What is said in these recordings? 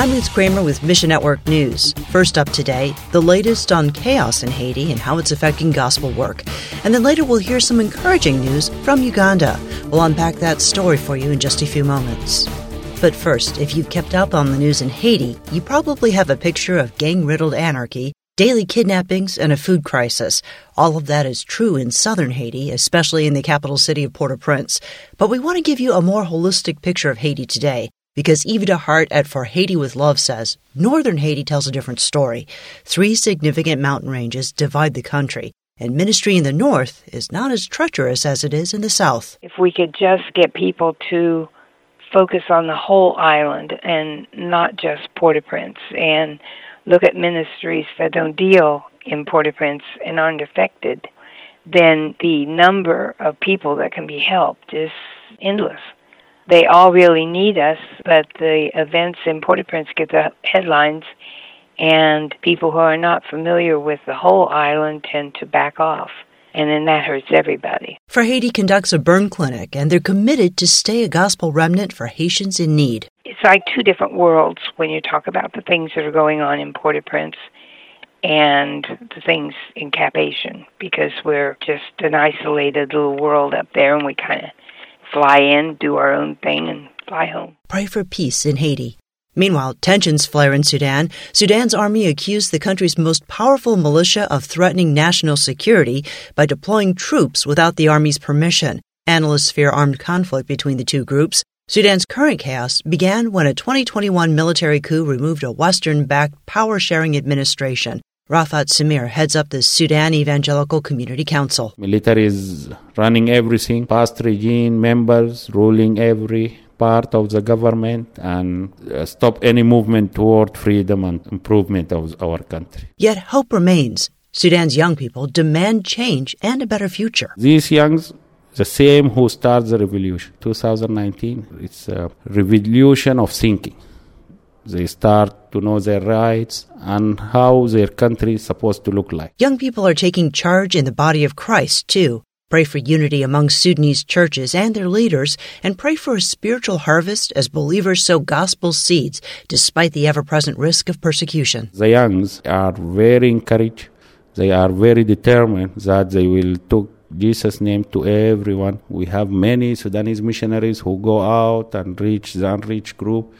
I'm Ruth Kramer with Mission Network News. First up today, the latest on chaos in Haiti and how it's affecting gospel work. And then later we'll hear some encouraging news from Uganda. We'll unpack that story for you in just a few moments. But first, if you've kept up on the news in Haiti, you probably have a picture of gang riddled anarchy, daily kidnappings, and a food crisis. All of that is true in southern Haiti, especially in the capital city of Port au Prince. But we want to give you a more holistic picture of Haiti today because Evita Hart at For Haiti with Love says northern Haiti tells a different story. Three significant mountain ranges divide the country, and ministry in the north is not as treacherous as it is in the south. If we could just get people to focus on the whole island and not just Port-au-Prince and look at ministries that don't deal in Port-au-Prince and aren't affected, then the number of people that can be helped is endless. They all really need us, but the events in Port-au-Prince get the headlines and people who are not familiar with the whole island tend to back off and then that hurts everybody. For Haiti conducts a burn clinic, and they're committed to stay a gospel remnant for Haitians in need. It's like two different worlds when you talk about the things that are going on in Port-au-Prince and the things in Cap-Haïtien, because we're just an isolated little world up there, and we kind of fly in, do our own thing, and fly home. Pray for peace in Haiti. Meanwhile, tensions flare in Sudan. Sudan's army accused the country's most powerful militia of threatening national security by deploying troops without the army's permission. Analysts fear armed conflict between the two groups. Sudan's current chaos began when a 2021 military coup removed a Western backed power sharing administration. Rafat Samir heads up the Sudan Evangelical Community Council. Military is running everything, past regime members ruling every part of the government and uh, stop any movement toward freedom and improvement of our country. Yet hope remains. Sudan's young people demand change and a better future. These youngs, the same who started the revolution, 2019, it's a revolution of thinking. They start to know their rights and how their country is supposed to look like. Young people are taking charge in the body of Christ, too. Pray for unity among Sudanese churches and their leaders, and pray for a spiritual harvest as believers sow gospel seeds despite the ever present risk of persecution. The youngs are very encouraged, they are very determined that they will take Jesus' name to everyone. We have many Sudanese missionaries who go out and reach the unreached group,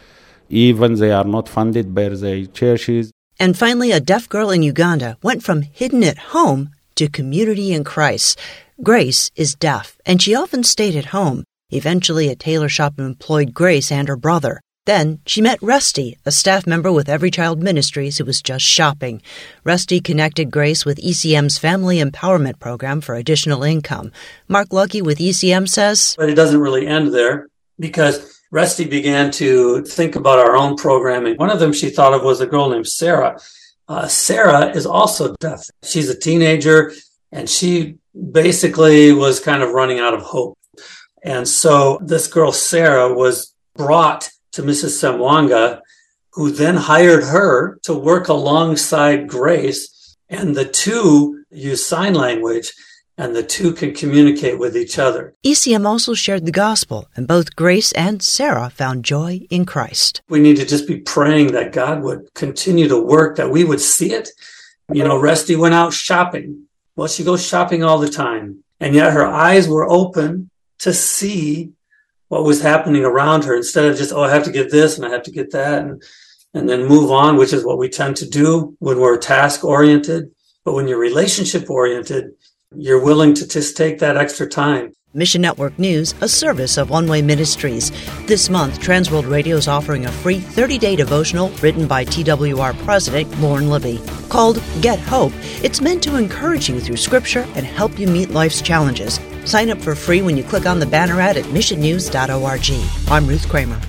even they are not funded by the churches. And finally, a deaf girl in Uganda went from hidden at home to community in Christ. Grace is deaf, and she often stayed at home. Eventually, a tailor shop employed Grace and her brother. Then she met Rusty, a staff member with Every Child Ministries who was just shopping. Rusty connected Grace with ECM's Family Empowerment Program for additional income. Mark Lucky with ECM says, But it doesn't really end there because Rusty began to think about our own programming. One of them she thought of was a girl named Sarah. Uh, Sarah is also deaf. She's a teenager and she basically was kind of running out of hope. And so this girl, Sarah, was brought to Mrs. Semwanga, who then hired her to work alongside Grace. And the two use sign language and the two can communicate with each other. ECM also shared the gospel, and both Grace and Sarah found joy in Christ. We need to just be praying that God would continue to work, that we would see it. You know, Rusty went out shopping well, she goes shopping all the time. And yet her eyes were open to see what was happening around her instead of just, oh, I have to get this and I have to get that and, and then move on, which is what we tend to do when we're task oriented. But when you're relationship oriented, you're willing to just take that extra time. Mission Network News, a service of One Way Ministries. This month, Transworld Radio is offering a free 30 day devotional written by TWR President Lauren Libby called Get Hope. It's meant to encourage you through Scripture and help you meet life's challenges. Sign up for free when you click on the banner ad at missionnews.org. I'm Ruth Kramer.